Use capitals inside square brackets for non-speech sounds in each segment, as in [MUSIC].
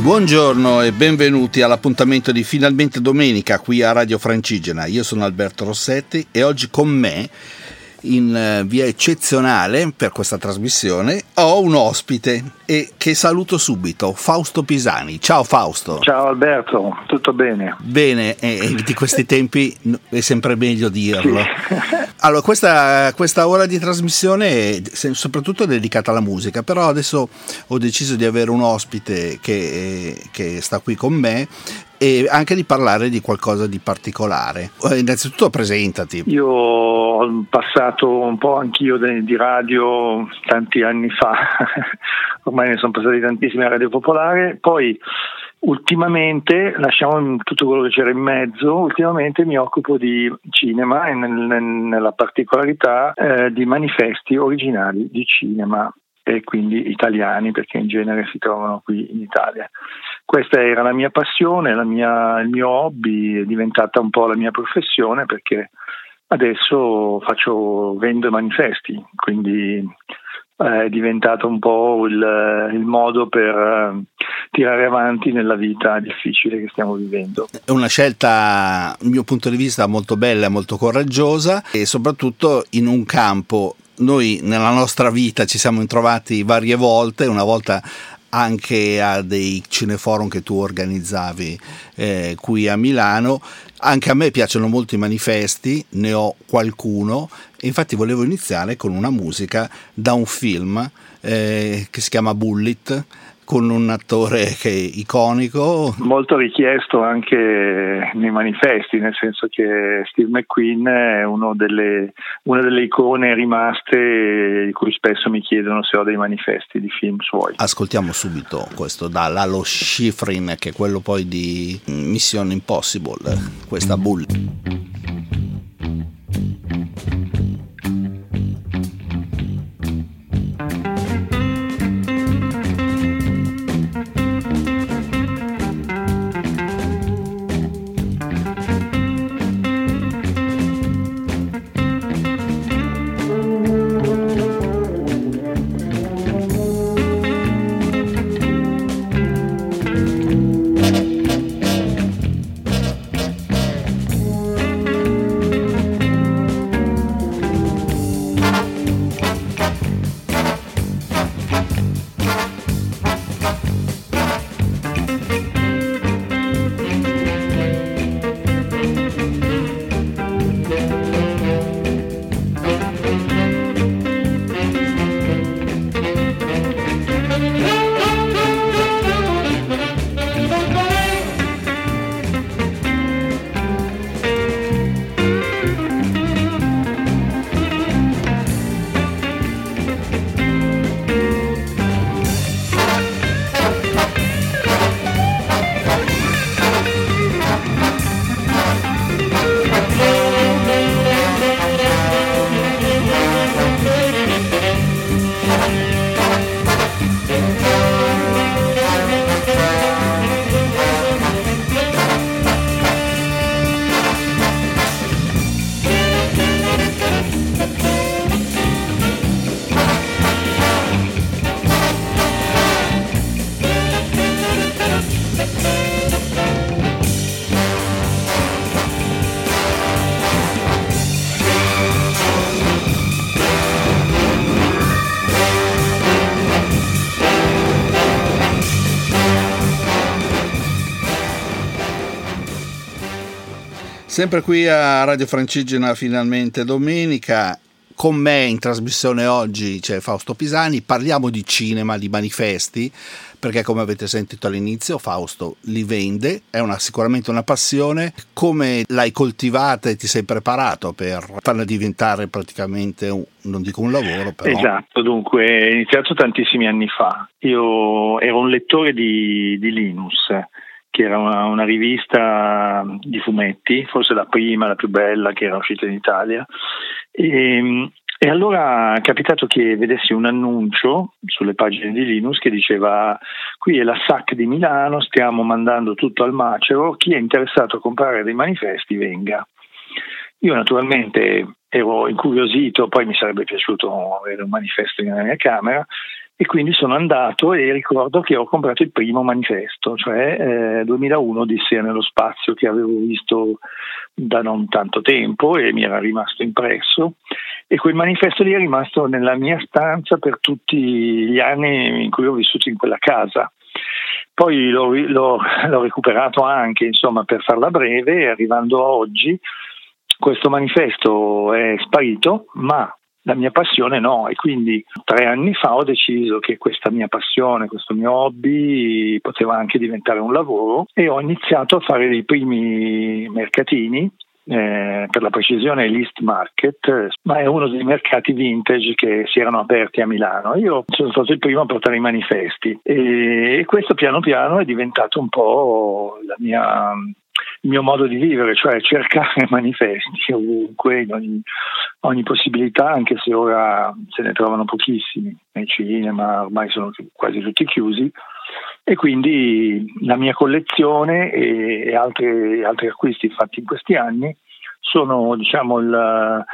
Buongiorno e benvenuti all'appuntamento di Finalmente Domenica qui a Radio Francigena. Io sono Alberto Rossetti e oggi con me in eh, via eccezionale per questa trasmissione ho un ospite e che saluto subito, Fausto Pisani. Ciao Fausto. Ciao Alberto, tutto bene? Bene, e di questi tempi è sempre meglio dirlo. Sì. [LAUGHS] Allora, questa, questa, ora di trasmissione è soprattutto dedicata alla musica, però adesso ho deciso di avere un ospite che, che sta qui con me e anche di parlare di qualcosa di particolare. Eh, innanzitutto presentati. Io ho passato un po' anch'io di radio tanti anni fa, [LAUGHS] ormai ne sono passati tantissimi a Radio Popolare, poi ultimamente, lasciamo tutto quello che c'era in mezzo, ultimamente mi occupo di cinema e nella particolarità eh, di manifesti originali di cinema e quindi italiani perché in genere si trovano qui in Italia. Questa era la mia passione, la mia, il mio hobby, è diventata un po' la mia professione perché adesso faccio, vendo manifesti, quindi eh, è diventato un po' il, il modo per uh, tirare avanti nella vita difficile che stiamo vivendo. È una scelta, dal mio punto di vista, molto bella, molto coraggiosa e soprattutto in un campo noi nella nostra vita ci siamo introvati varie volte, una volta anche a dei cineforum che tu organizzavi eh, qui a Milano. Anche a me piacciono molto i manifesti, ne ho qualcuno infatti volevo iniziare con una musica da un film eh, che si chiama Bullet con un attore che è iconico. Molto richiesto anche nei manifesti, nel senso che Steve McQueen è delle, una delle icone rimaste di cui spesso mi chiedono se ho dei manifesti di film suoi. Ascoltiamo subito questo da Lalo Schifrin, che è quello poi di Mission Impossible, questa bull. Sempre qui a Radio Francigena finalmente domenica. Con me in trasmissione oggi c'è Fausto Pisani, parliamo di cinema, di manifesti, perché come avete sentito all'inizio Fausto li vende, è una, sicuramente una passione. Come l'hai coltivata e ti sei preparato per farla diventare praticamente, un, non dico un lavoro, però... Esatto, dunque è iniziato tantissimi anni fa. Io ero un lettore di, di Linus che era una, una, rivista di fumetti, forse la prima, la più bella che era uscita in Italia. E, e allora è capitato che vedessi un annuncio sulle pagine di Linus che diceva qui è la SAC di Milano, stiamo mandando tutto al macero, chi è interessato a comprare dei manifesti venga. Io naturalmente ero incuriosito, poi mi sarebbe piaciuto avere un manifesto nella mia camera e quindi sono andato e ricordo che ho comprato il primo manifesto, cioè eh, 2001 Odissea nello spazio che avevo visto da non tanto tempo e mi era rimasto impresso e quel manifesto lì è rimasto nella mia stanza per tutti gli anni in cui ho vissuto in quella casa. Poi l'ho, l'ho, l'ho recuperato anche, insomma, per farla breve, arrivando a oggi, questo manifesto è sparito, ma la mia passione no e quindi tre anni fa ho deciso che questa mia passione, questo mio hobby poteva anche diventare un lavoro e ho iniziato a fare dei primi mercatini eh, per la precisione l'East Market, ma è uno dei mercati vintage che si erano aperti a Milano. Io sono stato il primo a portare i manifesti e questo piano piano è diventato un po' la mia il mio modo di vivere, cioè cercare [LAUGHS] manifesti ovunque, in ogni, ogni, possibilità, anche se ora se ne trovano pochissimi nei cinema, ormai sono quasi tutti chiusi. E quindi la mia collezione e, e altri, altri acquisti fatti in questi anni sono diciamo, il,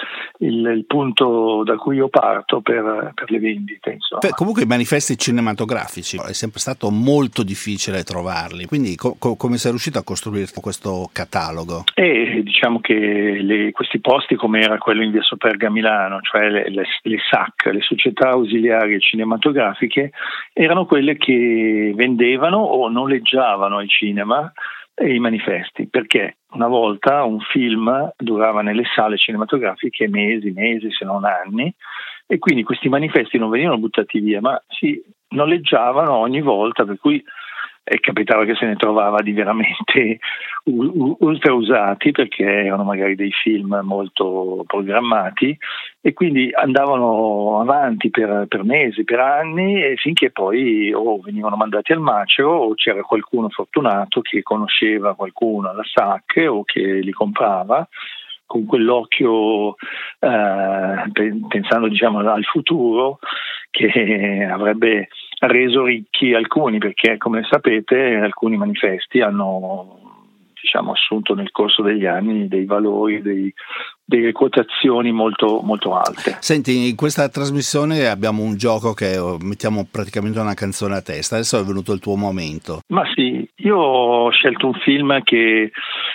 il, il, punto da cui io parto per, per le vendite. Beh, comunque i manifesti cinematografici è sempre stato molto difficile trovarli, quindi co- co- come sei riuscito a costruire questo catalogo? E diciamo che le, questi posti come era quello in via Soperga a Milano, cioè le, le, le SAC, le società ausiliarie cinematografiche, erano quelle che vendevano o noleggiavano ai cinema e i manifesti, perché una volta un film durava nelle sale cinematografiche mesi, mesi, se non anni, e quindi questi manifesti non venivano buttati via, ma si noleggiavano ogni volta, per cui e capitava che se ne trovava di veramente ultra usati perché erano magari dei film molto programmati e quindi andavano avanti per, per mesi, per anni e finché poi o venivano mandati al macero o c'era qualcuno fortunato che conosceva qualcuno alla SAC o che li comprava con quell'occhio eh, pensando diciamo, al futuro che avrebbe reso ricchi alcuni perché come sapete alcuni manifesti hanno diciamo, assunto nel corso degli anni dei valori, dei, delle quotazioni molto, molto alte. Senti, in questa trasmissione abbiamo un gioco che oh, mettiamo praticamente una canzone a testa, adesso è venuto il tuo momento. Ma sì, io ho scelto un film che,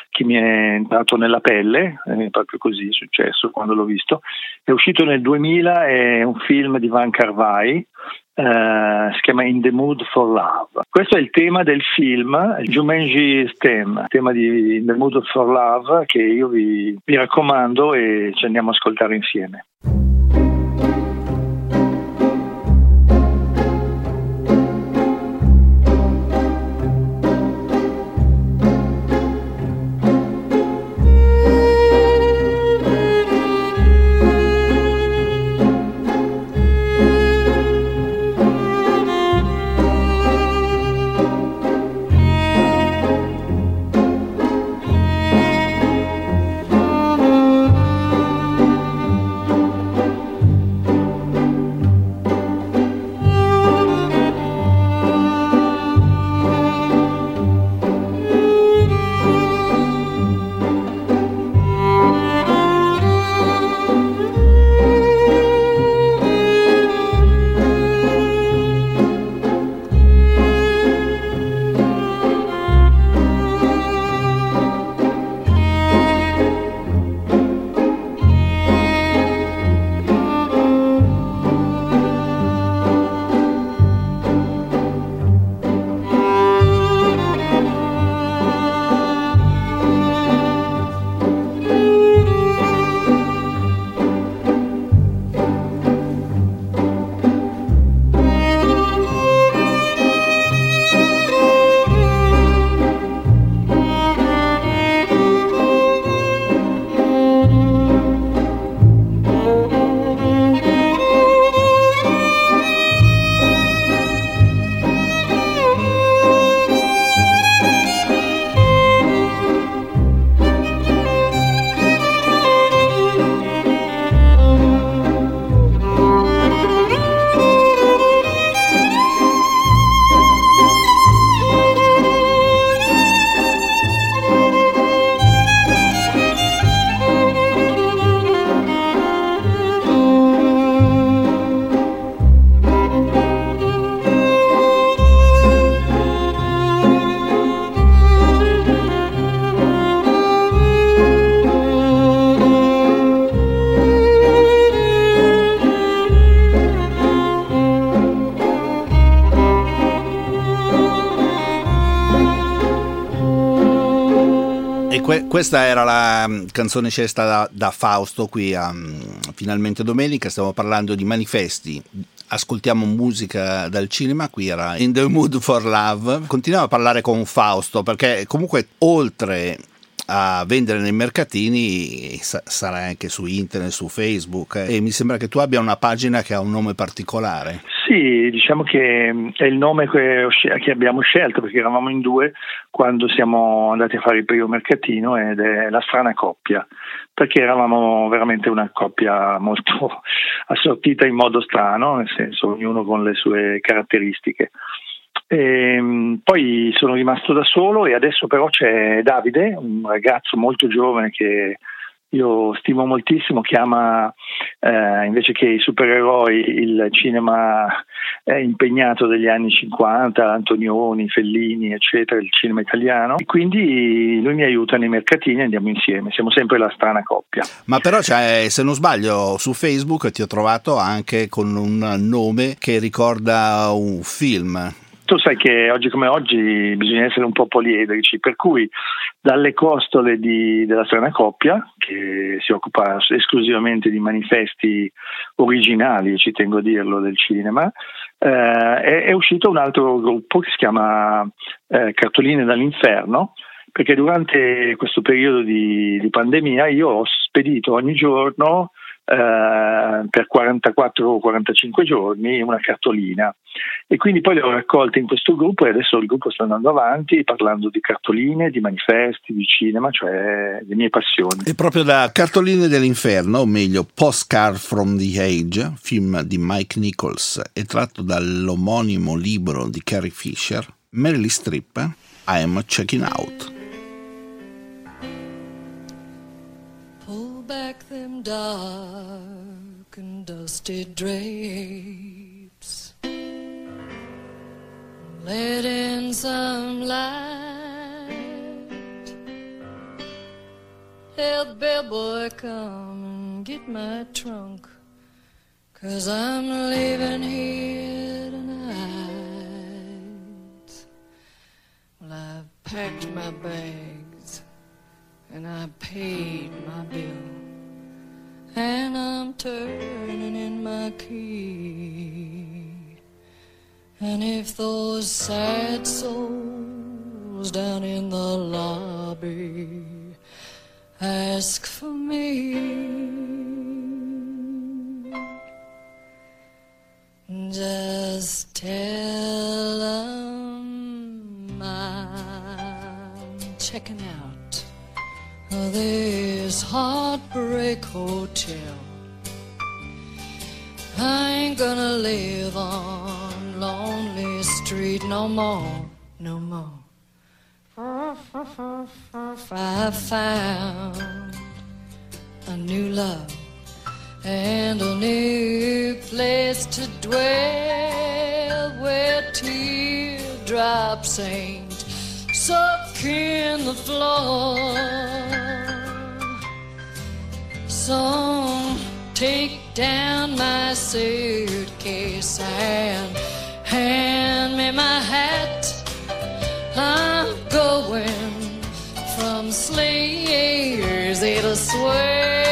che mi è entrato nella pelle, è proprio così è successo quando l'ho visto, è uscito nel 2000, è un film di Van Carvai, Uh, si chiama In the Mood for Love. Questo è il tema del film, il Jumanji il tema di In the Mood for Love che io vi, vi raccomando e ci andiamo a ascoltare insieme. Questa era la mm, canzone scelta da, da Fausto qui a um, Finalmente Domenica, stiamo parlando di manifesti. Ascoltiamo musica dal cinema, qui era In the Mood for Love. Continuiamo a parlare con Fausto perché comunque oltre a vendere nei mercatini sarai anche su internet, su Facebook eh, e mi sembra che tu abbia una pagina che ha un nome particolare. Sì, diciamo che mm, è il nome che, che, abbiamo scelto perché eravamo in due quando siamo andati a fare il primo mercatino ed è la strana coppia, perché eravamo veramente una coppia molto [LAUGHS] assortita in modo strano, nel senso ognuno con le sue caratteristiche. E, ehm, poi sono rimasto da solo e adesso però c'è Davide, un ragazzo molto giovane che io stimo moltissimo, che ama eh, invece che i supereroi il cinema impegnato degli anni 50, Antonioni, Fellini, eccetera, il cinema italiano. E quindi lui mi aiuta nei mercatini e andiamo insieme, siamo sempre la strana coppia. Ma però, cioè, se non sbaglio, su Facebook ti ho trovato anche con un nome che ricorda un film tu sai che oggi come oggi bisogna essere un po' poliedrici, per cui dalle costole di, della strana coppia, che si occupa esclusivamente di manifesti originali, ci tengo a dirlo, del cinema, eh, è, è, uscito un altro gruppo che si chiama eh, Cartoline dall'inferno, perché durante questo periodo di, di pandemia io ho spedito ogni giorno eh, per 44 o 45 giorni una cartolina e quindi poi le ho raccolte in questo gruppo e adesso il gruppo sta andando avanti parlando di cartoline, di manifesti, di cinema, cioè le mie passioni. E proprio da Cartoline dell'inferno, o meglio Postcard from the Age, film di Mike Nichols e tratto dall'omonimo libro di Carrie Fisher, Meryl Streep, I am checking out. Dark and dusty drapes. Let in some light. Help bellboy come and get my trunk. Cause I'm leaving here tonight. Well, I've packed my bags and I paid my bill and I'm turning in my key. And if those sad souls down in the lobby ask for me, just tell them I'm checking out this heartbreak hotel. I ain't gonna live on Lonely Street no more, no more. I found a new love and a new place to dwell where teardrops ain't soak in the floor. So take down my suitcase and hand me my hat. I'm going from Slayers to Sway.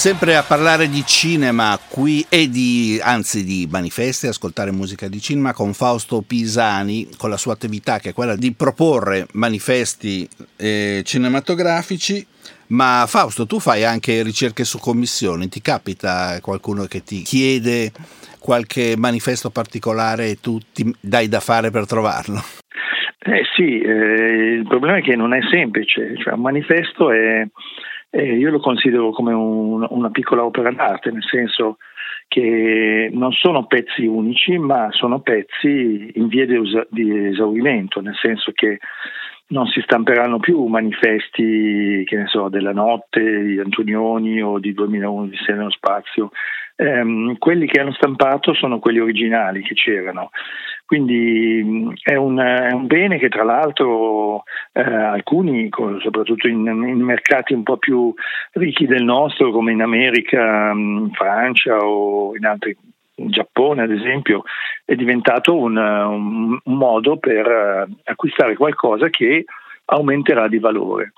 Sempre a parlare di cinema qui e di, anzi di manifesti, ascoltare musica di cinema con Fausto Pisani, con la sua attività che è quella di proporre manifesti eh, cinematografici. Ma Fausto, tu fai anche ricerche su commissioni, ti capita qualcuno che ti chiede qualche manifesto particolare e tu ti dai da fare per trovarlo? Eh sì, eh, il problema è che non è semplice, cioè un manifesto è, eh, io lo considero come un, una piccola opera d'arte, nel senso che non sono pezzi unici, ma sono pezzi in via di, usa- di esaurimento, nel senso che non si stamperanno più manifesti, che ne so, della notte di Antonioni o di 2001 di Sé nello spazio. Eh, quelli che hanno stampato sono quelli originali che c'erano. Quindi è un, è un bene che tra l'altro eh, alcuni, soprattutto in, in, mercati un po' più ricchi del nostro, come in America, in Francia o in altri in Giappone ad esempio, è diventato un, un, modo per eh, acquistare qualcosa che aumenterà di valore.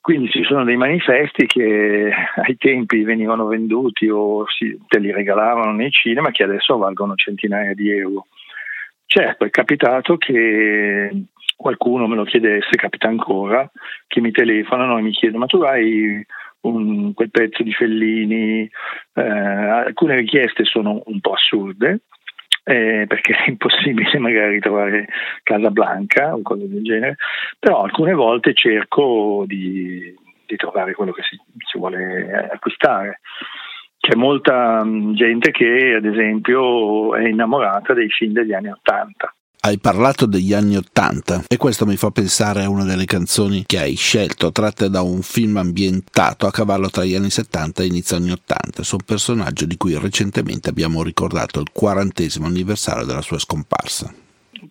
Quindi ci sono dei manifesti che [LAUGHS] ai tempi venivano venduti o si, te li regalavano nei cinema che adesso valgono centinaia di euro. Certo, è capitato che qualcuno me lo chiedesse, capita ancora, che mi telefonano e mi chiedono ma tu hai un, quel pezzo di Fellini, eh, alcune richieste sono un po' assurde, eh, perché è impossibile [LAUGHS] magari trovare Casablanca o cose del genere, però alcune volte cerco di, di trovare quello che si, si, vuole acquistare. C'è molta mm, gente che, ad esempio, è innamorata dei film degli anni Ottanta hai parlato degli anni Ottanta e questo mi fa pensare a una delle canzoni che hai scelto, tratte da un film ambientato a cavallo tra gli anni 70 e inizio anni 80, su un personaggio di cui recentemente abbiamo ricordato il quarantesimo anniversario della sua scomparsa.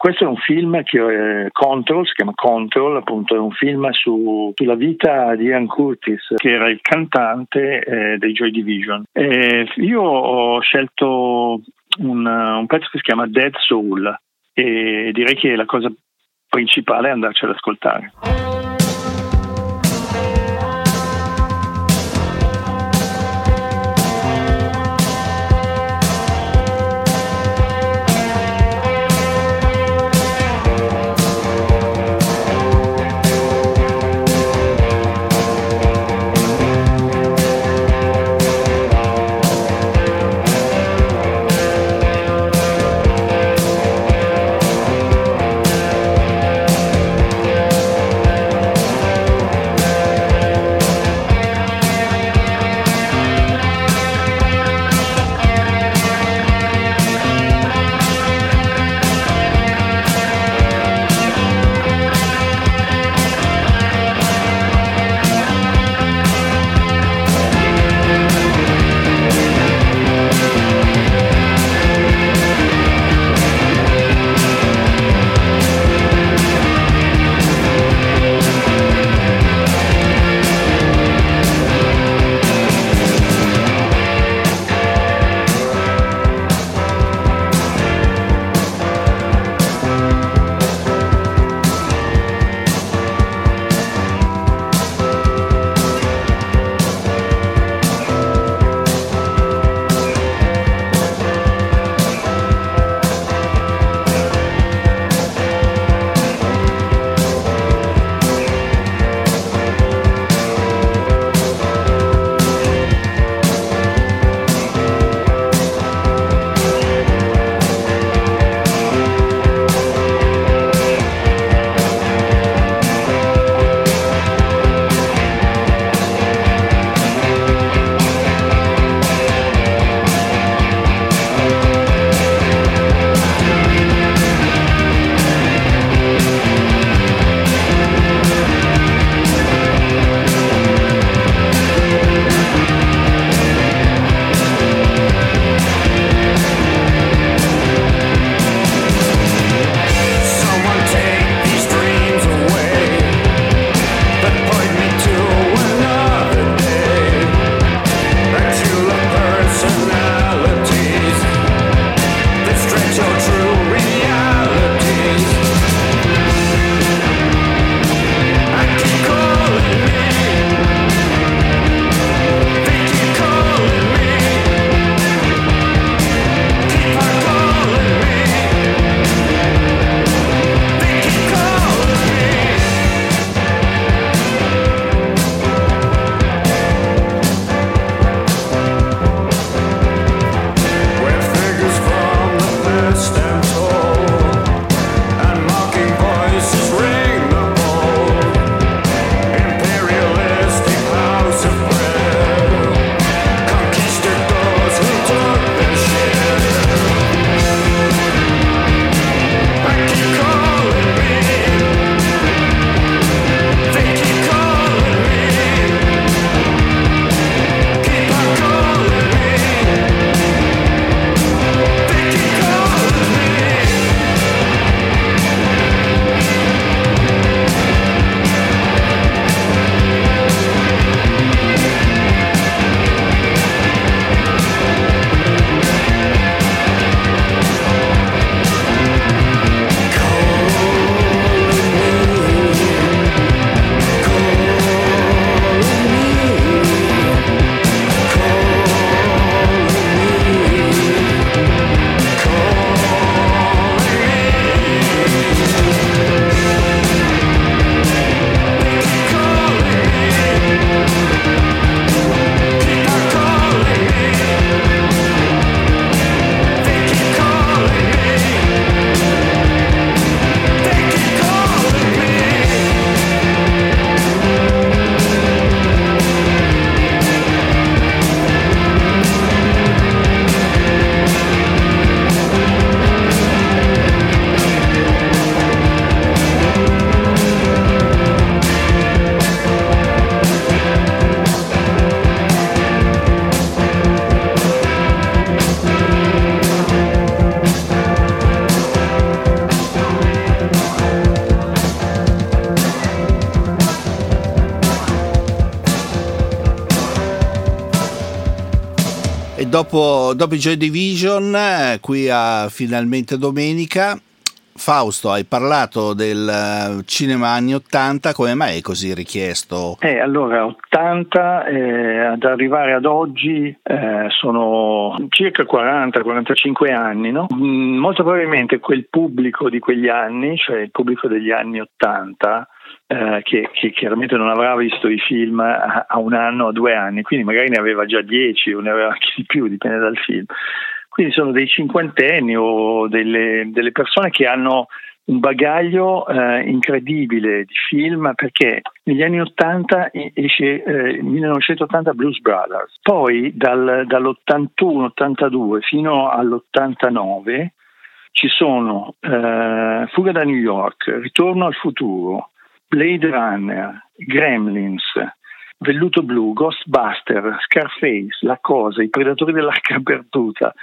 Questo è un film che è Control, si chiama Control, appunto è un film su, sulla vita di Ian Curtis, che era il cantante eh, dei Joy Division. E io ho scelto un, un pezzo che si chiama Dead Soul, e direi che la cosa principale è andarci ad ascoltare. Dopo, dopo Joy Division, eh, qui a finalmente domenica, Fausto, hai parlato del eh, cinema anni 80, come mai è così richiesto? Eh, allora, 80 eh, ad arrivare ad oggi eh, sono circa 40-45 anni, no? Mm, molto probabilmente quel pubblico di quegli anni, cioè il pubblico degli anni 80, eh, che, che, chiaramente non avrà visto i film a, a un anno o due anni, quindi magari ne aveva già dieci o ne aveva anche di più, dipende dal film. Quindi sono dei cinquantenni o delle, delle persone che hanno un bagaglio eh, incredibile di film perché negli anni 80 esce eh, 1980 Blues Brothers, poi dal, dall'81-82 fino all'89 ci sono eh, Fuga da New York, Ritorno al futuro, Blade Runner, Gremlins, Velluto Blu, Ghostbuster, Scarface, La Cosa, I Predatori dell'Arca Perduta.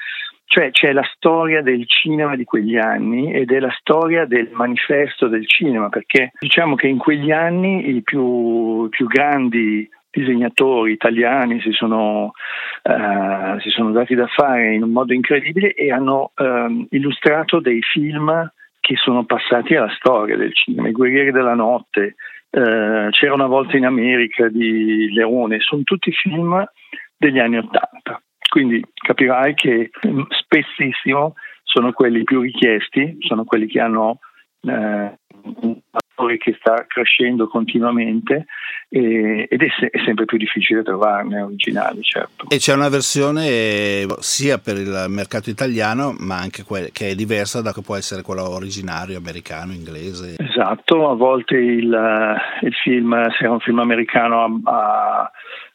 Cioè c'è la storia del cinema di quegli anni ed è la storia del manifesto del cinema, perché diciamo che in quegli anni i più, più grandi disegnatori italiani si sono, uh, si sono, dati da fare in un modo incredibile e hanno uh, illustrato dei film che sono passati alla storia del cinema, I Guerrieri della Notte, eh, C'era una volta in America di Leone, sono tutti film degli anni Ottanta. Quindi capirai che mm, spessissimo sono quelli più richiesti, sono quelli che hanno eh, un attore che sta crescendo continuamente e, ed è, se, è, sempre più difficile trovarne originali, certo. E c'è una versione sia per il mercato italiano, ma anche que- che è diversa da che può essere quella originario, americano, inglese. Esatto, a volte il, il film, se è un film americano, ha,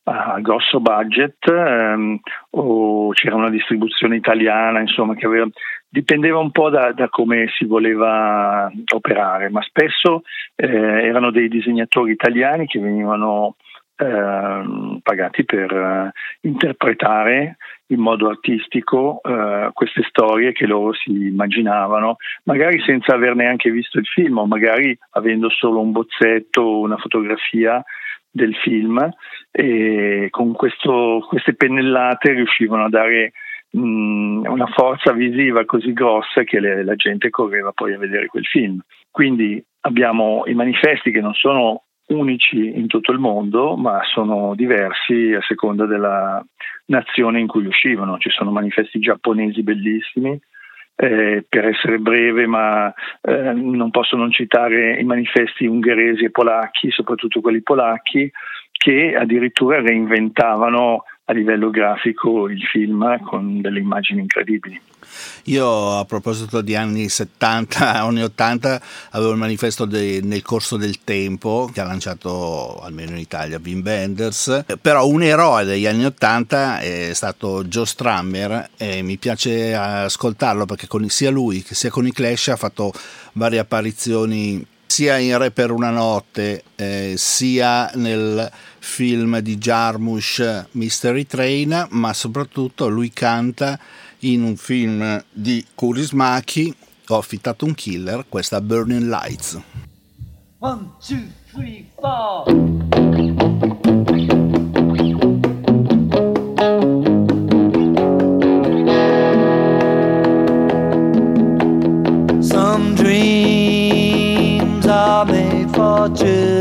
a grosso budget ehm, o c'era una distribuzione italiana insomma che aveva dipendeva un po' da, da, come si voleva operare, ma spesso eh, erano dei disegnatori italiani che venivano eh, pagati per eh, interpretare in modo artistico eh, queste storie che loro si immaginavano, magari senza aver neanche visto il film o magari avendo solo un bozzetto o una fotografia del film e con questo, queste pennellate riuscivano a dare mh, una forza visiva così grossa che le, la gente correva poi a vedere quel film. Quindi abbiamo i manifesti che non sono unici in tutto il mondo, ma sono diversi a seconda della nazione in cui uscivano. Ci sono manifesti giapponesi bellissimi, eh, per essere breve, ma eh, non posso non citare i manifesti ungheresi e polacchi, soprattutto quelli polacchi, che addirittura reinventavano a livello grafico il film con delle immagini incredibili. Io a proposito di anni 70, [LAUGHS] anni 80, avevo il manifesto de, nel corso del tempo che ha lanciato almeno in Italia Wim Wenders, però un eroe degli anni 80 è stato Joe Strammer e mi piace ascoltarlo perché con, sia lui che sia con i Clash ha fatto varie apparizioni sia in Re per una notte, eh, sia nel film di Jarmusch Mystery Train, ma soprattutto lui canta in un film di Kurismaki, ho affittato un killer, questa Burning Lights. One, two, three, four. tortured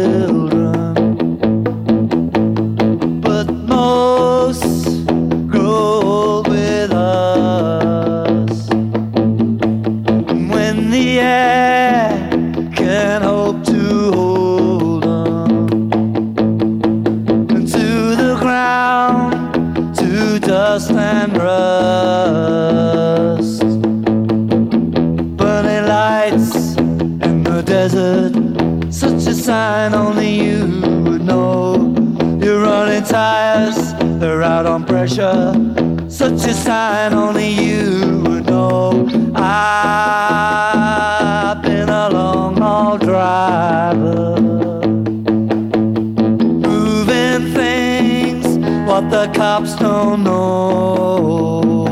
sign only you would know. You're running tires, they're out on pressure. Such a sign only you would know. I've been a long haul driver. Moving things, what the cops don't know.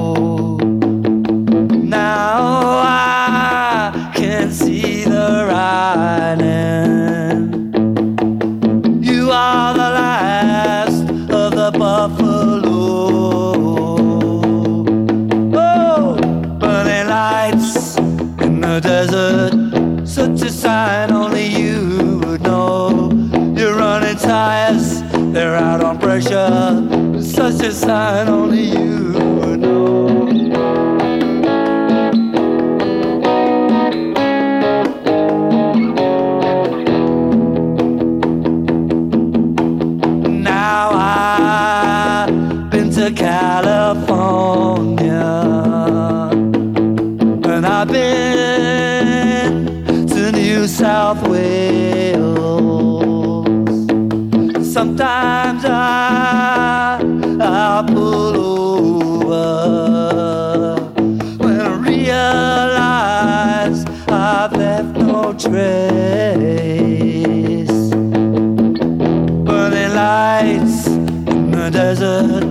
sign on no trace. Burning lights in the desert,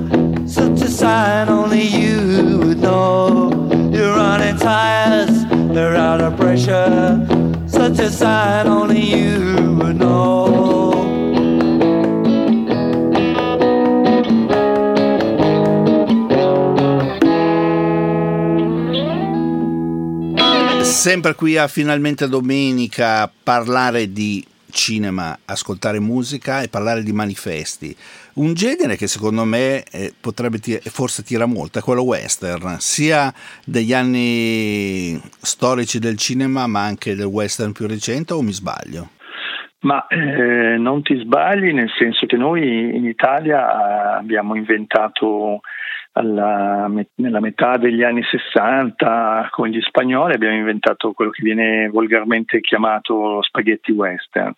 such a sign only you would know. You're running tires, they're out of pressure, such a sign only you would know. Sempre qui a Finalmente Domenica parlare di cinema, ascoltare musica e parlare di manifesti. Un genere che secondo me eh, potrebbe tir- forse tira molto è quello western, sia degli anni storici del cinema ma anche del western più recente o mi sbaglio? Ma eh, non ti sbagli, nel senso che noi in Italia abbiamo inventato alla, nella metà degli anni 60 con gli spagnoli abbiamo inventato quello che viene volgarmente chiamato spaghetti western.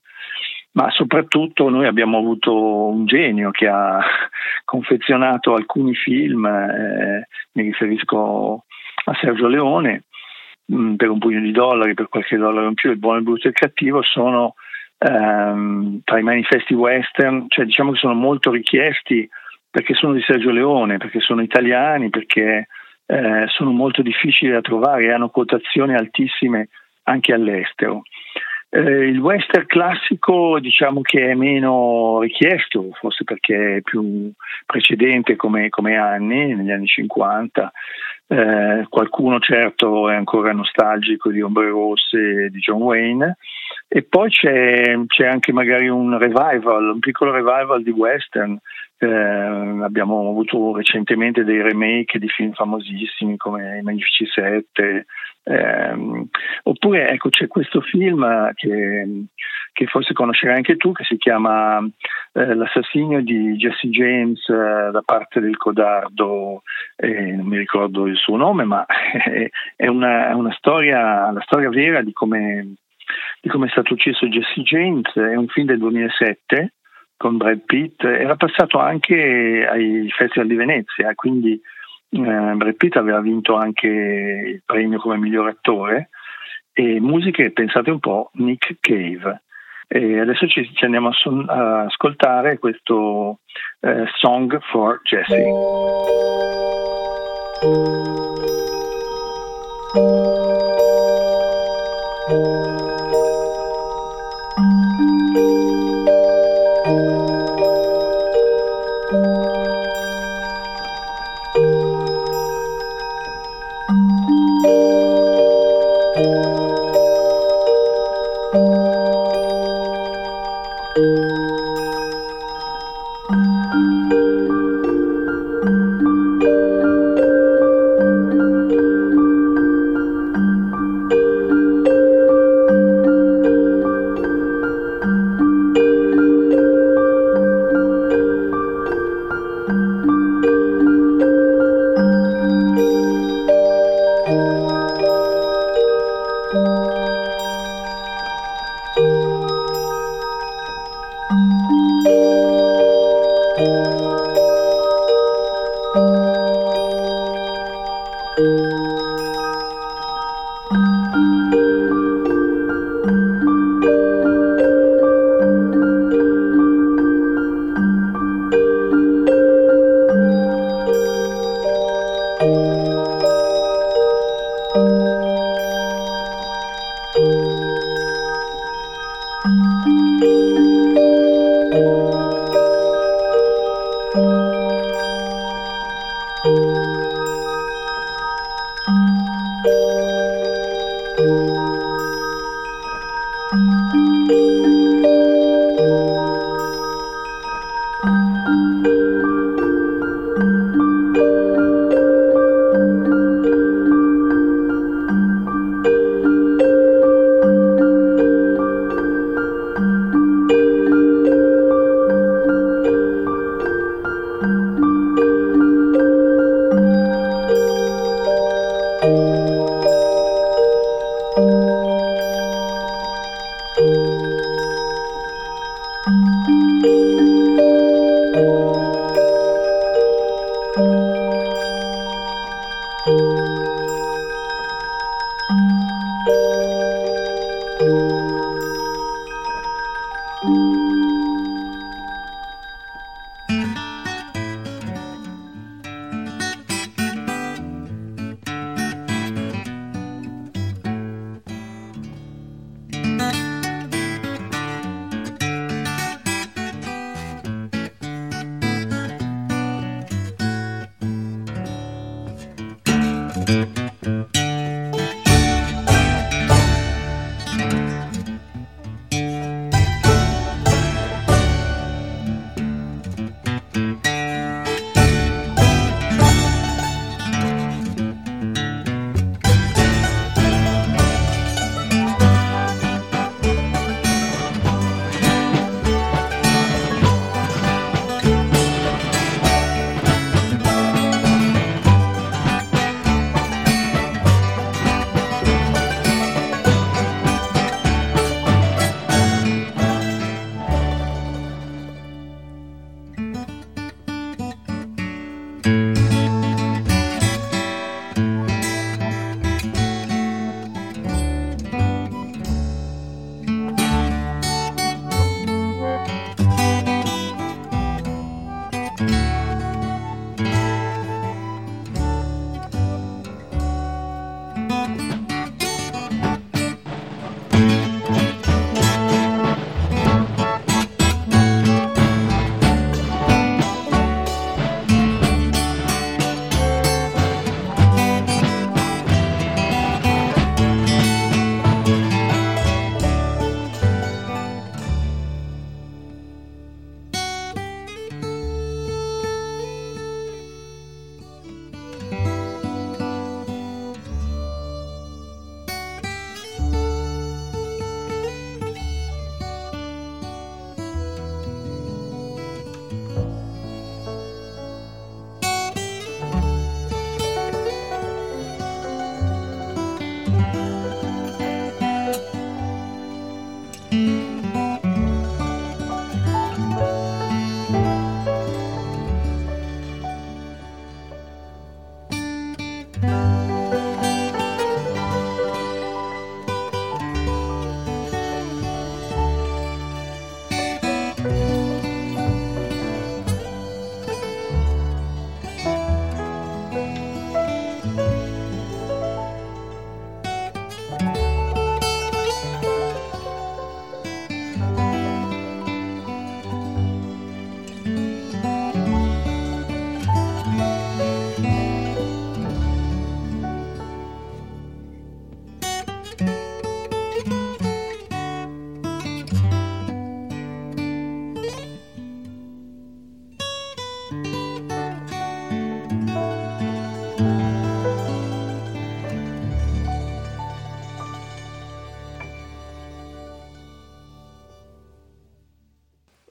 Ma soprattutto noi abbiamo avuto un genio che ha [LAUGHS] confezionato alcuni film, eh, mi riferisco a Sergio Leone, mh, mm, per un pugno di dollari, per qualche dollaro in più, il buono, il brutto e il cattivo sono ehm, tra i manifesti western, cioè diciamo che sono molto richiesti perché sono di Sergio Leone, perché sono italiani, perché eh, sono molto difficili da trovare e hanno quotazioni altissime anche all'estero. Eh, il western classico diciamo che è meno richiesto, forse perché è più precedente come, come anni, negli anni 50. Eh, qualcuno certo è ancora nostalgico di Ombre Rosse e di John Wayne e poi c'è, c'è anche magari un revival, un piccolo revival di western eh, abbiamo avuto recentemente dei remake di film famosissimi come I Magnifici Sette, eh, oppure ecco, c'è questo film che, che, forse conoscerai anche tu che si chiama eh, L'assassinio di Jesse James eh, da parte del codardo, non mi ricordo il suo nome, ma [LAUGHS] è una, una storia, la storia vera di come, di come è stato ucciso Jesse James, è un film del 2007 con Brad Pitt, era passato anche ai Festival di Venezia, quindi eh, Brad Pitt aveva vinto anche il premio come miglior attore e musiche, pensate un po', Nick Cave. E adesso ci, ci andiamo a, son, a, ascoltare questo eh, Song for Jesse.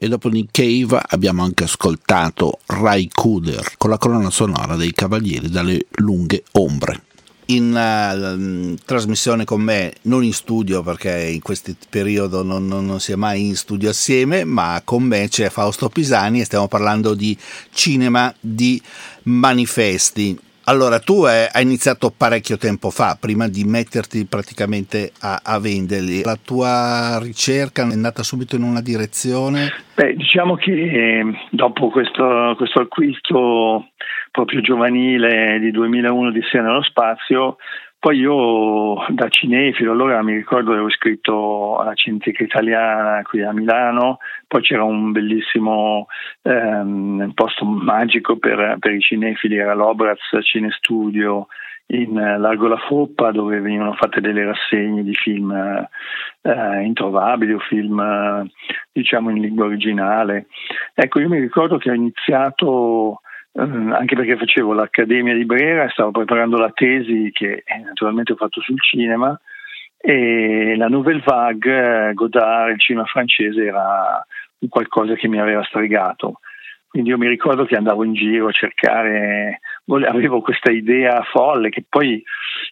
E dopo Nick Cave abbiamo anche ascoltato Rai Cooder con la colonna sonora dei Cavalieri dalle lunghe ombre in uh, trasmissione con me, non in studio perché in questo periodo non, non, non, si è mai in studio assieme, ma con me c'è Fausto Pisani e stiamo parlando di cinema di manifesti. Allora, tu hai iniziato parecchio tempo fa, prima di metterti praticamente a, a, venderli. La tua ricerca è andata subito in una direzione? Beh, diciamo che eh, dopo questo, questo acquisto proprio giovanile di 2001 di Sia nello spazio, poi io da cinefilo, allora mi ricordo che avevo scritto alla Cineteca Italiana qui a Milano, poi c'era un bellissimo ehm, posto magico per, per, i cinefili, era l'Obraz Cinestudio in Largo La Foppa dove venivano fatte delle rassegne di film eh, introvabili o film eh, diciamo in lingua originale. Ecco, io mi ricordo che ho iniziato anche perché facevo l'Accademia di Brera stavo preparando la tesi che eh, naturalmente ho fatto sul cinema e la Nouvelle Vague, eh, Godard, il cinema francese era qualcosa che mi aveva stregato. Quindi io mi ricordo che andavo in giro a cercare, avevo questa idea folle che poi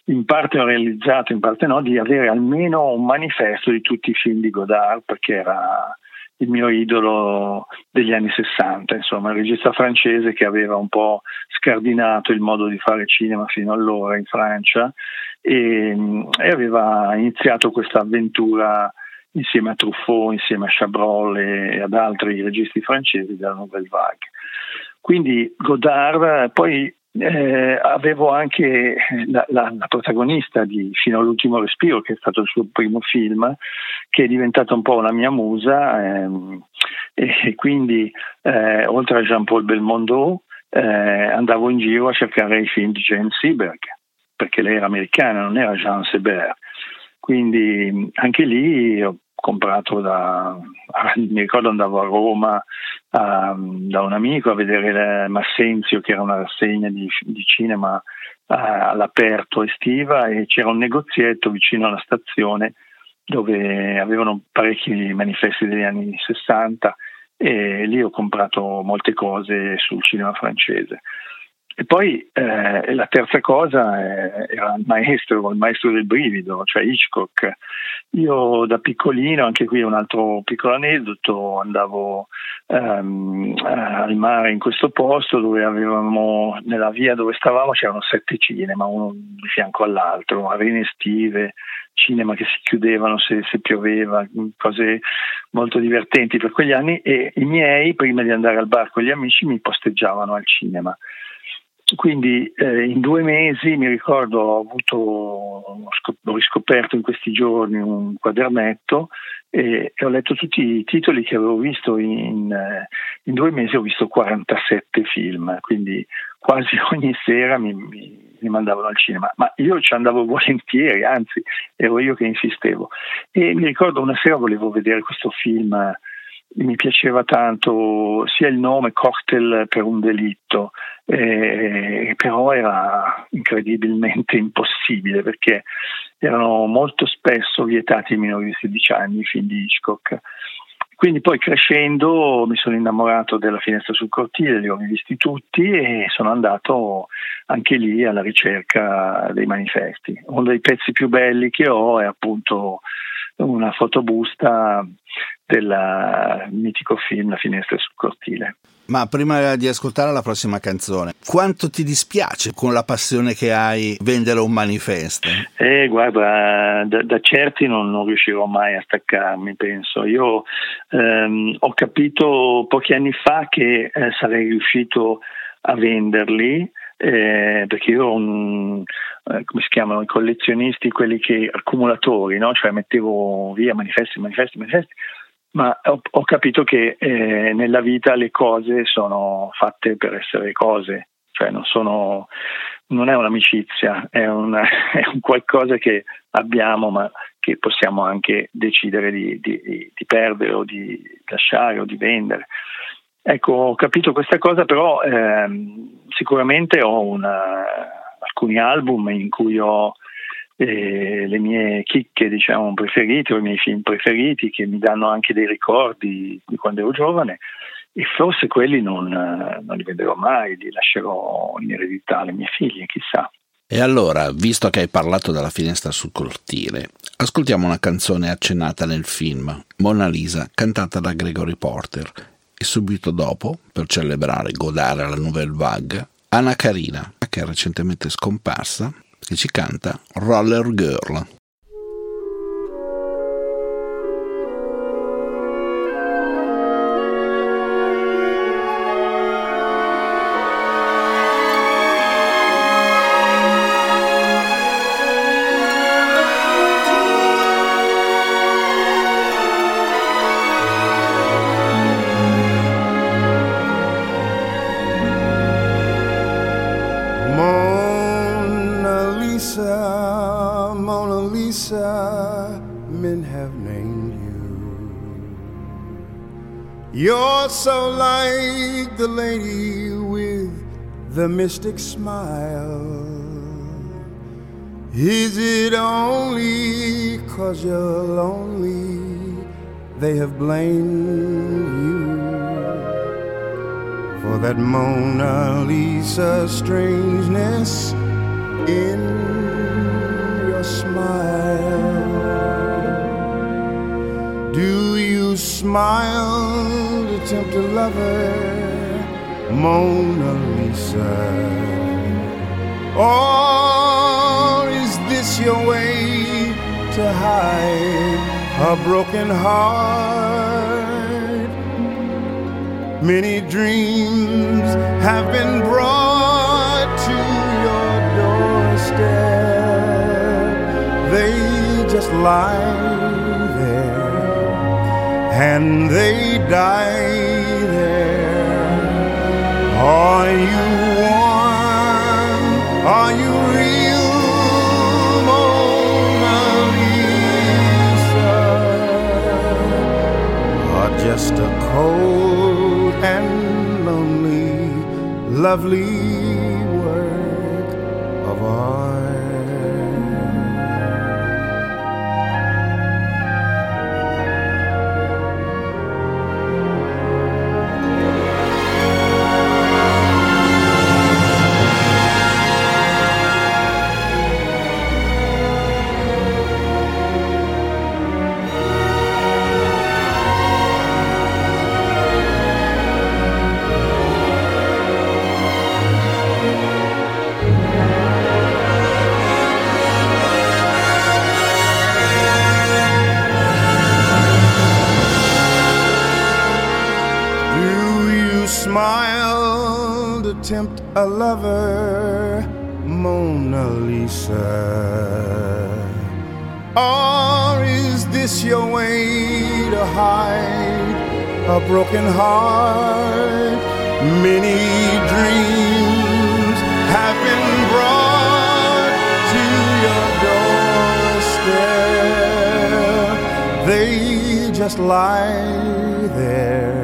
in parte ho realizzato, in parte no, di avere almeno un manifesto di tutti i film di Godard perché era il mio idolo degli anni 60, insomma, il regista francese che aveva un po' scardinato il modo di fare cinema fino allora in Francia e, e aveva iniziato questa avventura insieme a Truffaut, insieme a Chabrol e ad altri registi francesi della Nouvelle Vague. Quindi Godard, poi eh, avevo anche la, la, la, protagonista di Fino all'ultimo respiro, che è stato il suo primo film, che è diventata un po' la mia musa, ehm, e quindi eh, oltre a Jean-Paul Belmondo eh, andavo in giro a cercare i film di Jane Seberg, perché lei era americana, non era Jean Seberg. Quindi anche lì ho comprato da, [LAUGHS] mi ricordo andavo a Roma a, da un amico a vedere Massenzio che era una rassegna di, di cinema a, all'aperto estiva e c'era un negozietto vicino alla stazione dove avevano parecchi manifesti degli anni 60 e lì ho comprato molte cose sul cinema francese. E poi eh, la terza cosa eh, era il maestro, il maestro del brivido, cioè Hitchcock. Io da piccolino, anche qui un altro piccolo aneddoto, andavo ehm, al mare in questo posto dove avevamo, nella via dove stavamo c'erano sette cinema, uno di fianco all'altro, arene estive, cinema che si chiudevano se, se, pioveva, cose molto divertenti per quegli anni e i miei prima di andare al bar con gli amici mi posteggiavano al cinema. Quindi eh, in due mesi mi ricordo ho, avuto, ho riscoperto in questi giorni un quadernetto e, e, ho letto tutti i titoli che avevo visto in, in, due mesi, ho visto 47 film, quindi quasi [LAUGHS] ogni sera mi, mi, mi, mandavano al cinema, ma io ci andavo [LAUGHS] volentieri, anzi ero io che insistevo. E mi ricordo una sera volevo vedere questo film mi piaceva tanto sia il nome Cocktail per un delitto, eh, però era incredibilmente [LAUGHS] impossibile perché erano molto spesso vietati ai minori di 16 anni i film di Hitchcock. Quindi poi crescendo mi sono innamorato della finestra sul cortile, li ho rivisti tutti e sono andato anche lì alla ricerca dei manifesti. Uno dei pezzi più belli che ho è appunto una fotobusta del mitico film La finestra sul cortile. Ma prima di ascoltare la prossima canzone, quanto ti dispiace con la passione che hai vendere un manifesto? Eh, guarda, da, da certi non, non, riuscirò mai a staccarmi, penso. Io ehm, ho capito pochi anni fa che eh, sarei riuscito a venderli eh, perché io ho un, eh, come si chiamano i collezionisti, quelli che accumulatori, no? cioè mettevo via manifesti, manifesti, manifesti, ma ho, ho capito che eh, nella vita le cose sono fatte per essere cose, cioè non, sono, non è un'amicizia, è, una, [LAUGHS] è, un qualcosa che abbiamo ma che possiamo anche decidere di, di, di perdere o di lasciare o di vendere. Ecco, ho capito questa cosa, però ehm, sicuramente ho una, alcuni album in cui ho eh, le mie chicche diciamo, preferite o i miei film preferiti che mi danno anche dei ricordi di quando ero giovane e forse quelli non, non li vedrò mai, li lascerò in eredità alle mie figlie, chissà. E allora, visto che hai parlato della finestra sul cortile, ascoltiamo una canzone accennata nel film, Mona Lisa, cantata da Gregory Porter, e subito dopo, per celebrare Godard alla Nouvelle Vague, Anna Karina, che è recentemente scomparsa, che ci canta Roller Girl. So like the lady with the mystic smile. Is it only cause you're lonely they have blamed you for that Mona Lisa strangeness in your smile? Do you smile? Tempt a lover, Mona Lisa? Or is this your way to hide a broken heart? Many dreams have been brought to your doorstep. They just lie and they die there. are you warm? Are you real, Mona Lisa? Or just a cold and lonely, lovely? This your way to hide a broken heart? Many dreams have been brought to your doorstep. They just lie there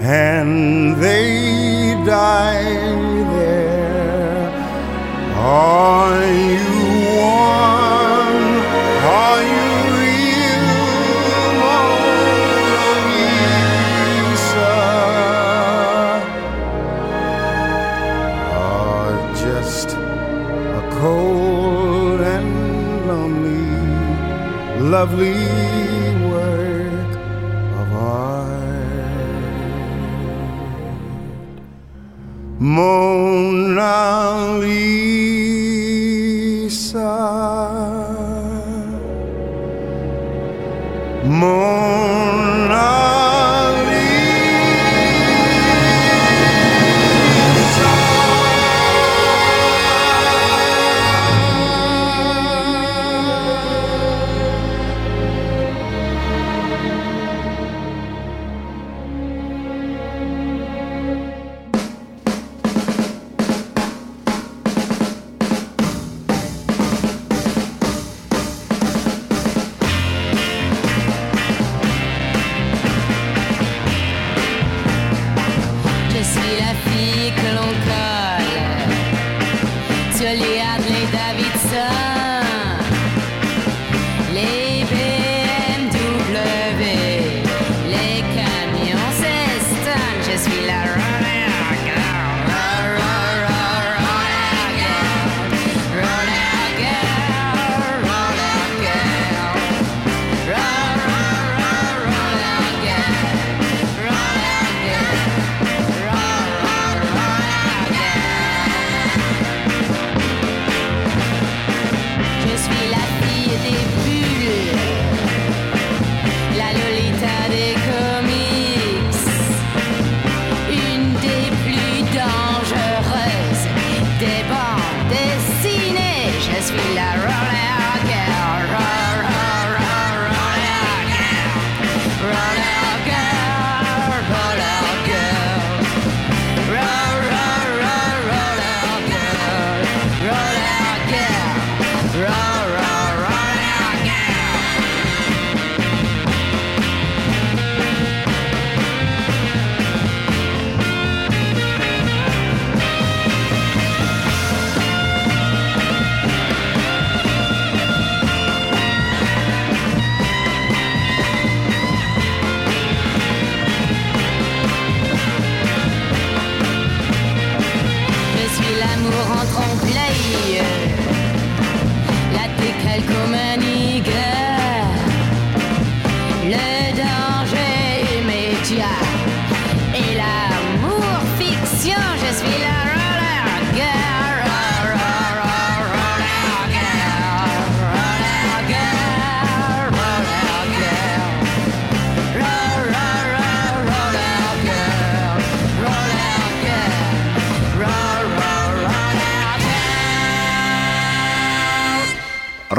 and they die there. are you lovely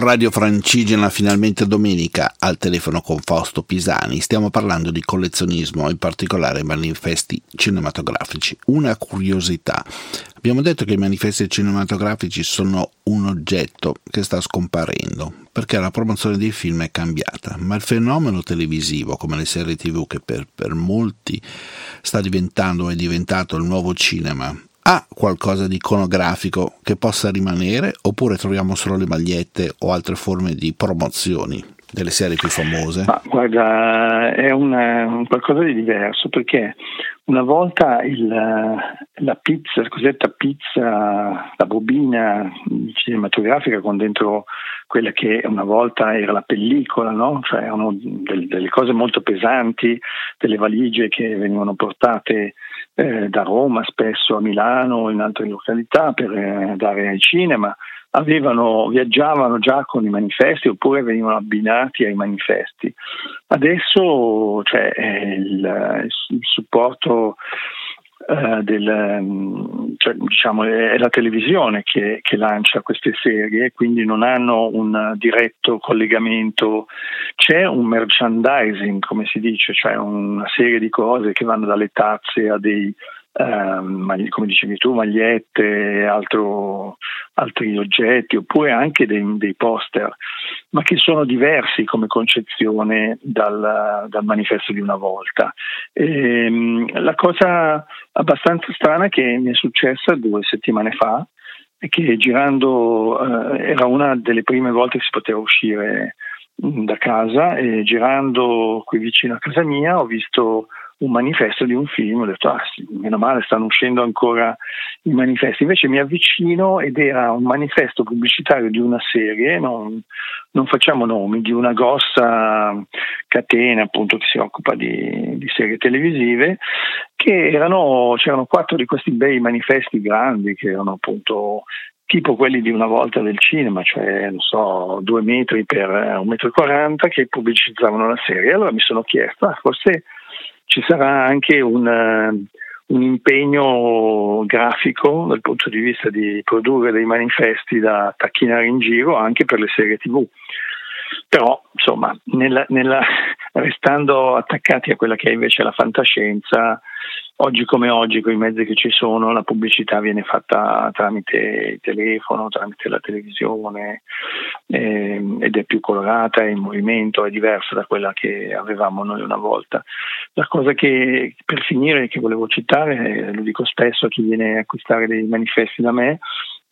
Radio Francigena finalmente domenica al telefono con Fausto Pisani. Stiamo parlando di collezionismo, in particolare manifesti cinematografici. Una curiosità. Abbiamo detto che i manifesti cinematografici sono un oggetto che sta scomparendo perché la promozione dei film è cambiata, ma il fenomeno televisivo, come le serie TV che per, per molti sta diventando, è diventato il nuovo cinema, ha qualcosa di iconografico che possa rimanere oppure troviamo solo le magliette o altre forme di promozioni delle serie più famose? Ma guarda, è una- un qualcosa di diverso perché una volta il, la pizza, la cosiddetta pizza, la bobina cinematografica con dentro quella che una volta era la pellicola, no? cioè erano del- delle cose molto pesanti, delle valigie che venivano portate eh, da Roma spesso a Milano in altre località per eh, dare ai cinema avevano, viaggiavano già con i manifesti oppure venivano abbinati ai manifesti. Adesso cioè, eh, il, il supporto eh, del, mm, cioè, diciamo, è la televisione che, che lancia queste serie, quindi non hanno un diretto collegamento. C'è un merchandising, come si dice, cioè una serie di cose che vanno dalle tazze a dei magli- come dicevi tu, magliette, altro- altri oggetti, oppure anche dei, dei poster, ma che sono diversi come concezione dal, dal manifesto di una volta. Ehm, la cosa abbastanza strana che mi è successa due settimane fa è che girando eh, era una delle prime volte che si poteva uscire mh, da casa e girando qui vicino a casa mia ho visto un manifesto di un film, ho detto ah sì, meno male stanno uscendo ancora i manifesti, invece mi avvicino ed era un manifesto pubblicitario di una serie, non, non facciamo nomi, di una grossa catena appunto che si occupa di, di serie televisive, che erano, c'erano quattro di questi bei manifesti grandi che erano appunto tipo quelli di una volta del cinema, cioè non so, due metri per eh, un metro e quaranta che pubblicizzavano la serie. Allora mi sono chiesto, ah, forse ci sarà anche un, eh, un impegno grafico dal punto di vista di produrre dei manifesti da tacchinare in giro anche per le serie tv. Però, insomma, nella- nella- [LAUGHS] restando attaccati a quella che è invece la fantascienza, oggi come oggi, con i mezzi che ci sono, la pubblicità viene fatta tramite il telefono, tramite la televisione ehm, ed è più colorata, è in movimento, è diversa da quella che avevamo noi una volta. La cosa che per finire che volevo citare, eh, lo dico spesso a chi viene a acquistare dei manifesti da me,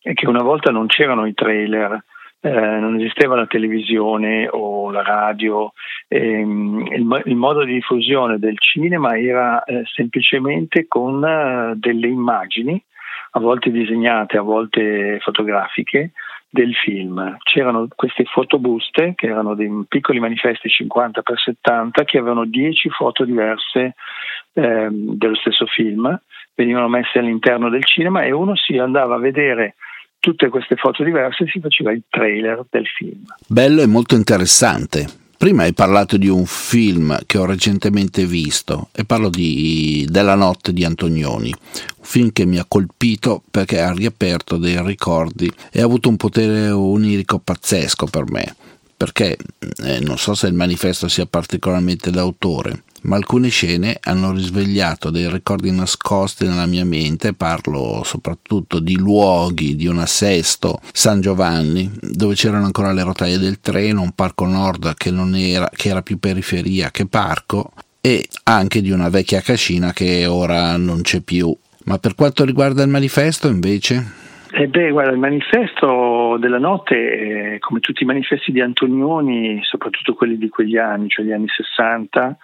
è che una volta non c'erano i trailer, eh, non esisteva la televisione o la radio, ehm, il, il modo di diffusione del cinema era eh, semplicemente con eh, delle immagini, a volte disegnate, a volte fotografiche, del film. C'erano queste fotobuste che erano dei piccoli manifesti 50 x 70 che avevano 10 foto diverse ehm, dello stesso film, venivano messe all'interno del cinema e uno si andava a vedere tutte queste foto diverse si faceva il trailer del film. Bello e molto interessante. Prima hai parlato di un film che ho recentemente visto e parlo di Della notte di Antonioni, un film che mi ha colpito perché ha riaperto dei ricordi e ha avuto un potere onirico pazzesco per me, perché eh, non so se il manifesto sia particolarmente d'autore, ma alcune scene hanno risvegliato dei ricordi nascosti nella mia mente, parlo soprattutto di luoghi, di un assesto, San Giovanni, dove c'erano ancora le rotaie del treno, un parco nord che, era, che era più periferia che parco, e anche di una vecchia cascina che ora non c'è più. Ma per quanto riguarda il manifesto, invece, E beh, guarda, il manifesto della notte, eh, come tutti i manifesti di Antonioni, soprattutto quelli di quegli anni, cioè gli anni 60,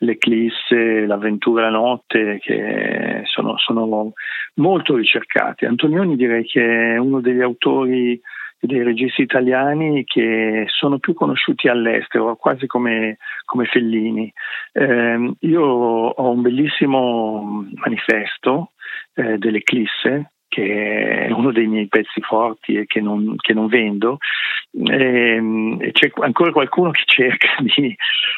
l'Eclisse, l'avventura la notte, che sono, sono molto ricercati. Antonioni direi che è uno degli autori e dei registi italiani che sono più conosciuti all'estero, quasi come, come Fellini. Ehm, io ho un bellissimo manifesto eh, dell'Eclisse che è uno dei miei pezzi forti e che non, che non vendo. Ehm, E, c'è ancora qualcuno che cerca [LAUGHS] di,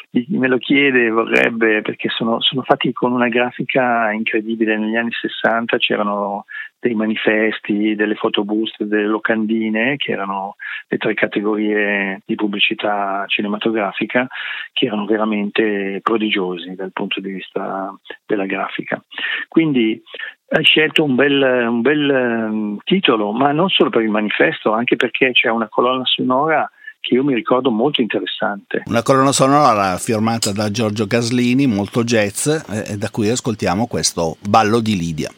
di- me lo chiede, vorrebbe, perché sono, sono fatti con una grafica incredibile. Negli anni 60 c'erano dei manifesti, delle fotobuste, delle locandine, che erano le tre categorie di pubblicità cinematografica, che erano veramente prodigiosi dal punto di vista della grafica. Quindi hai scelto un bel, un bel ehm, titolo, ma non solo per il manifesto, anche perché c'è una colonna sonora che io mi ricordo molto interessante. Una colonna sonora firmata da Giorgio Caslini, molto jazz, eh, da cui ascoltiamo questo Ballo di Lidia.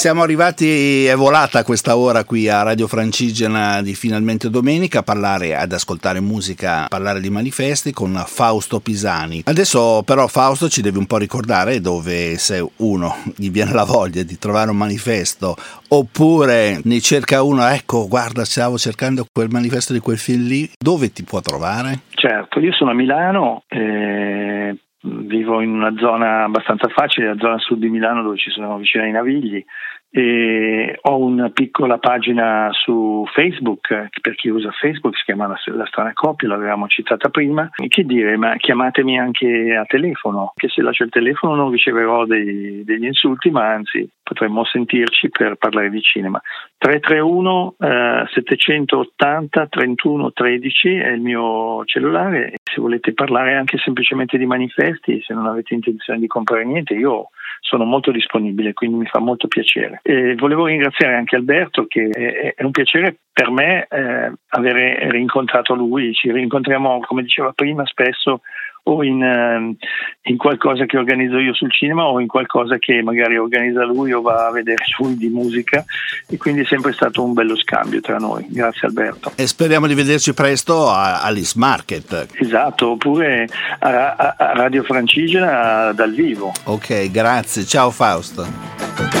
Siamo arrivati, è volata questa ora qui a Radio Francigena di Finalmente Domenica a parlare, ad ascoltare musica, a parlare di manifesti con Fausto Pisani. Adesso però Fausto ci devi un po' ricordare dove se uno gli viene la voglia di trovare un manifesto oppure ne cerca uno, ecco guarda stavo cercando quel manifesto di quel film lì, dove ti può trovare? Certo, io sono a Milano, eh, vivo in una zona abbastanza facile, la zona sud di Milano dove ci sono vicino ai Navigli e ho una piccola pagina su Facebook per chi usa Facebook si chiama la, strana coppia l'avevamo citata prima che dire ma chiamatemi anche a telefono che se lascio il telefono non riceverò dei- degli insulti ma anzi potremmo sentirci per parlare di cinema. 331 eh, 780 31 13 è il mio cellulare se volete parlare anche semplicemente di manifesti, se non avete intenzione di comprare niente, io sono molto disponibile, quindi mi fa molto piacere. E volevo ringraziare anche Alberto, che è un piacere per me eh, avere rincontrato lui, ci rincontriamo, come diceva prima, spesso o in, ehm, in, qualcosa che organizzo io sul cinema o in qualcosa che magari organizza lui o va a vedere [LAUGHS] lui di musica e quindi è sempre stato un bello scambio tra noi. Grazie Alberto. E speriamo di vederci presto a Alice Market. Esatto, oppure a, a, a Radio Francigena dal vivo. Ok, grazie. Ciao Fausto.